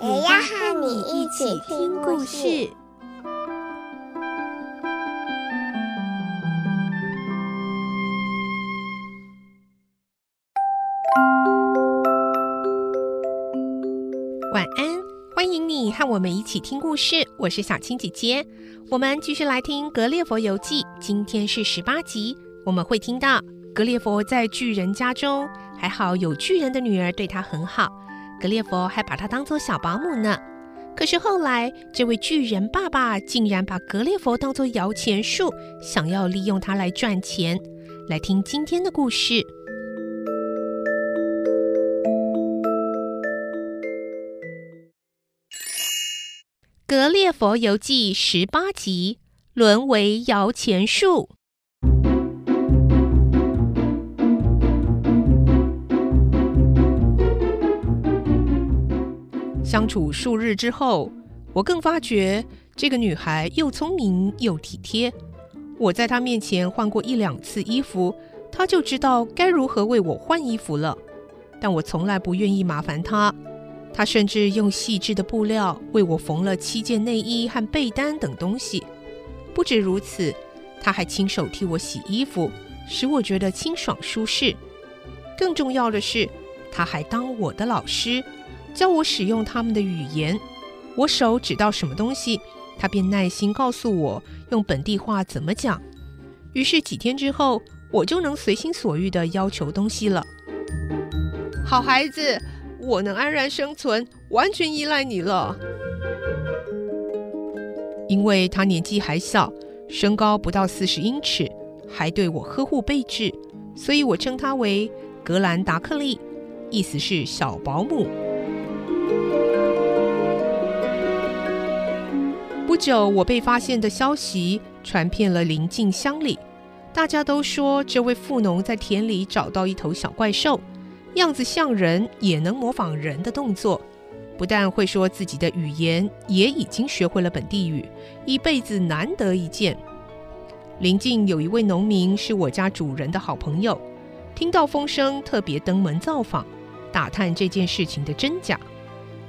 也要和你一起听故事。晚安，欢迎你和我们一起听故事。我是小青姐姐，我们继续来听《格列佛游记》，今天是十八集。我们会听到格列佛在巨人家中，还好有巨人的女儿对他很好，格列佛还把他当做小保姆呢。可是后来，这位巨人爸爸竟然把格列佛当做摇钱树，想要利用他来赚钱。来听今天的故事。《格列佛游记》十八集，沦为摇钱树。相处数日之后，我更发觉这个女孩又聪明又体贴。我在她面前换过一两次衣服，她就知道该如何为我换衣服了。但我从来不愿意麻烦她。她甚至用细致的布料为我缝了七件内衣和被单等东西。不止如此，她还亲手替我洗衣服，使我觉得清爽舒适。更重要的是，她还当我的老师，教我使用他们的语言。我手指到什么东西，他便耐心告诉我用本地话怎么讲。于是几天之后，我就能随心所欲地要求东西了。好孩子。我能安然生存，完全依赖你了。因为他年纪还小，身高不到四十英尺，还对我呵护备至，所以我称他为格兰达克利，意思是小保姆。不久，我被发现的消息传遍了邻近乡里，大家都说这位富农在田里找到一头小怪兽。样子像人，也能模仿人的动作，不但会说自己的语言，也已经学会了本地语，一辈子难得一见。邻近有一位农民是我家主人的好朋友，听到风声，特别登门造访，打探这件事情的真假。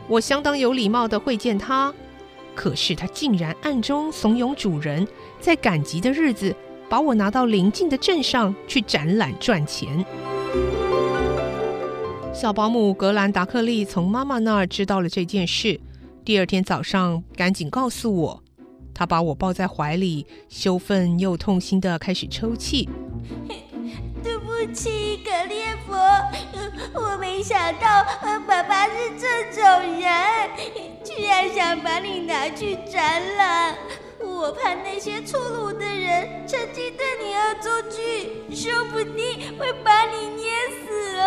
我相当有礼貌地会见他，可是他竟然暗中怂恿主人，在赶集的日子，把我拿到邻近的镇上去展览赚钱。小保姆格兰达克利从妈妈那儿知道了这件事，第二天早上赶紧告诉我。她把我抱在怀里，羞愤又痛心地开始抽泣。对不起，格列佛，我没想到爸爸是这种人，居然想把你拿去展览。我怕那些粗鲁的人趁机对你恶作剧，说不定会把你捏死了。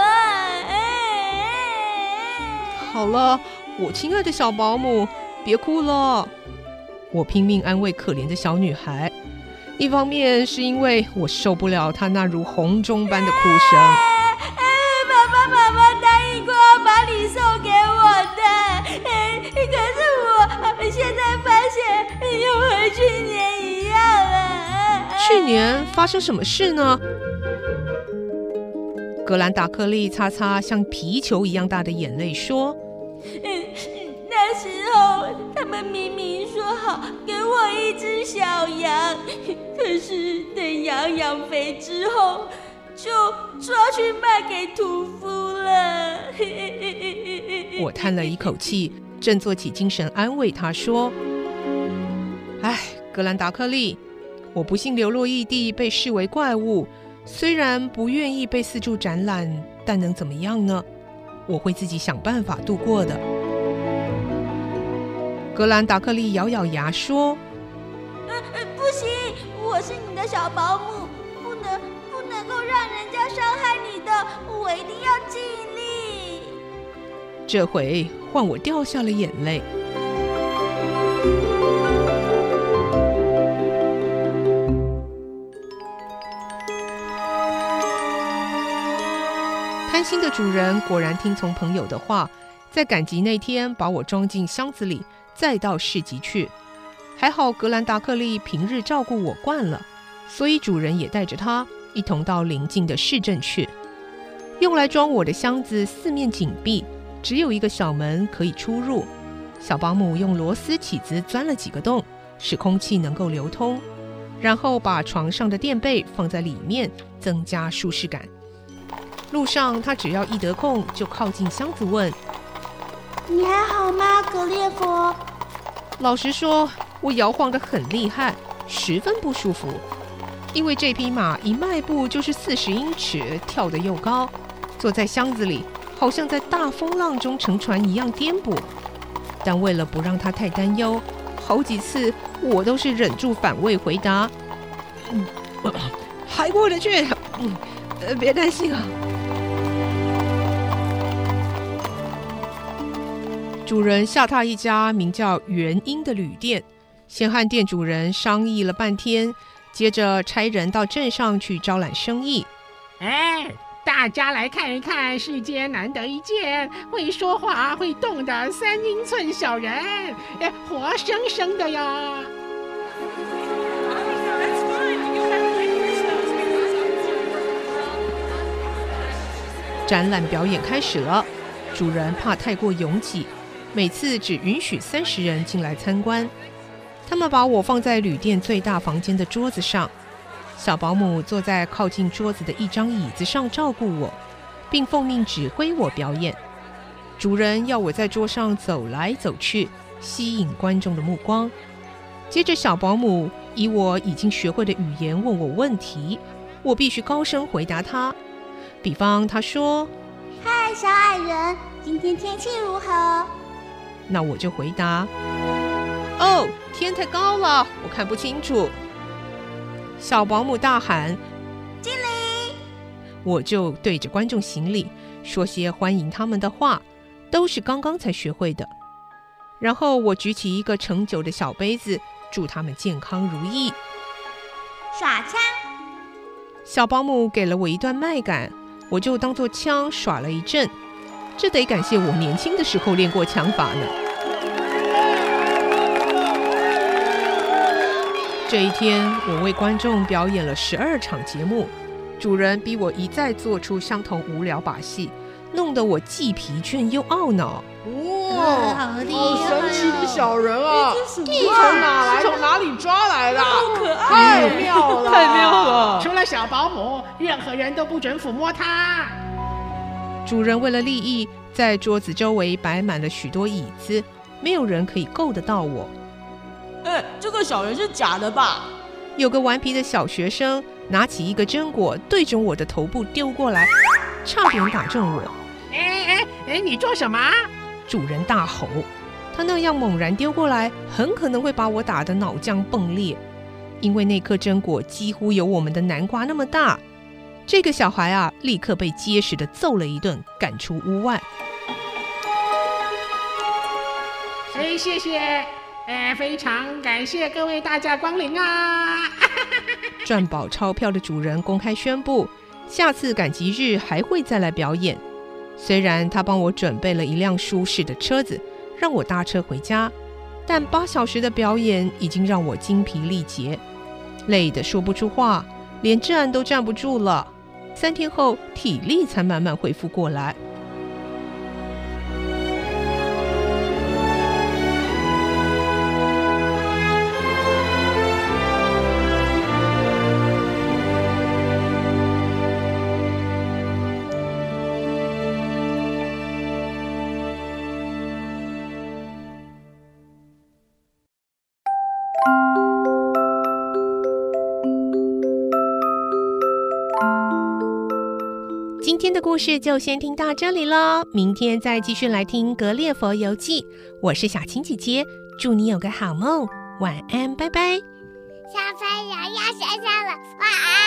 好了，我亲爱的小保姆，别哭了。我拼命安慰可怜的小女孩，一方面是因为我受不了他那如洪钟般的哭声。爸爸妈妈答应过要把你送给我的，哎，可是我现在发现又和去年一样了。去年发生什么事呢？格兰达克利擦擦像皮球一样大的眼泪说：“那时候他们明明说好给我一只小羊，可是等羊养肥之后，就抓去卖给屠夫了。”我叹了一口气，振作起精神安慰他说：“哎，格兰达克利，我不幸流落异地，被视为怪物。”虽然不愿意被四处展览，但能怎么样呢？我会自己想办法度过的。格兰达克利咬咬牙说：“呃呃，不行，我是你的小保姆，不能不能够让人家伤害你的，我一定要尽力。”这回换我掉下了眼泪。贪心的主人果然听从朋友的话，在赶集那天把我装进箱子里，再到市集去。还好格兰达克利平日照顾我惯了，所以主人也带着他一同到邻近的市镇去。用来装我的箱子四面紧闭，只有一个小门可以出入。小保姆用螺丝起子钻了几个洞，使空气能够流通，然后把床上的垫被放在里面，增加舒适感。路上，他只要一得空，就靠近箱子问：“你还好吗，格列佛？”老实说，我摇晃得很厉害，十分不舒服。因为这匹马一迈步就是四十英尺，跳得又高，坐在箱子里，好像在大风浪中乘船一样颠簸。但为了不让他太担忧，好几次我都是忍住反胃回答：“嗯，还过得去，嗯，别担心啊。”主人下榻一家名叫元英的旅店，先和店主人商议了半天，接着差人到镇上去招揽生意。哎，大家来看一看，世间难得一见会说话会动的三英寸小人，哎，活生生的呀！展览表演开始了，主人怕太过拥挤。每次只允许三十人进来参观。他们把我放在旅店最大房间的桌子上，小保姆坐在靠近桌子的一张椅子上照顾我，并奉命指挥我表演。主人要我在桌上走来走去，吸引观众的目光。接着，小保姆以我已经学会的语言问我问题，我必须高声回答他。比方，他说：“嗨，小矮人，今天天气如何？”那我就回答：“哦，天太高了，我看不清楚。”小保姆大喊：“敬礼！”我就对着观众行礼，说些欢迎他们的话，都是刚刚才学会的。然后我举起一个盛酒的小杯子，祝他们健康如意。耍枪。小保姆给了我一段麦秆，我就当做枪耍了一阵。这得感谢我年轻的时候练过枪法呢。这一天，我为观众表演了十二场节目，主人逼我一再做出相同无聊把戏，弄得我既疲倦又懊恼。哇，好神奇的小人啊！你从哪来？从哪里抓来的？好可爱，太妙了，太妙了！除了小保姆，任何人都不准抚摸它。主人为了利益，在桌子周围摆满了许多椅子，没有人可以够得到我。哎，这个小人是假的吧？有个顽皮的小学生拿起一个榛果，对准我的头部丢过来，差点打中我。哎哎哎，你做什么？主人大吼。他那样猛然丢过来，很可能会把我打得脑浆迸裂，因为那颗榛果几乎有我们的南瓜那么大。这个小孩啊，立刻被结实的揍了一顿，赶出屋外。哎，谢谢，哎，非常感谢各位大驾光临啊！赚饱钞票的主人公开宣布，下次赶集日还会再来表演。虽然他帮我准备了一辆舒适的车子，让我搭车回家，但八小时的表演已经让我精疲力竭，累得说不出话。连站都站不住了，三天后体力才慢慢恢复过来。今天的故事就先听到这里喽，明天再继续来听《格列佛游记》。我是小青姐姐，祝你有个好梦，晚安，拜拜。小朋友要睡觉了，晚安。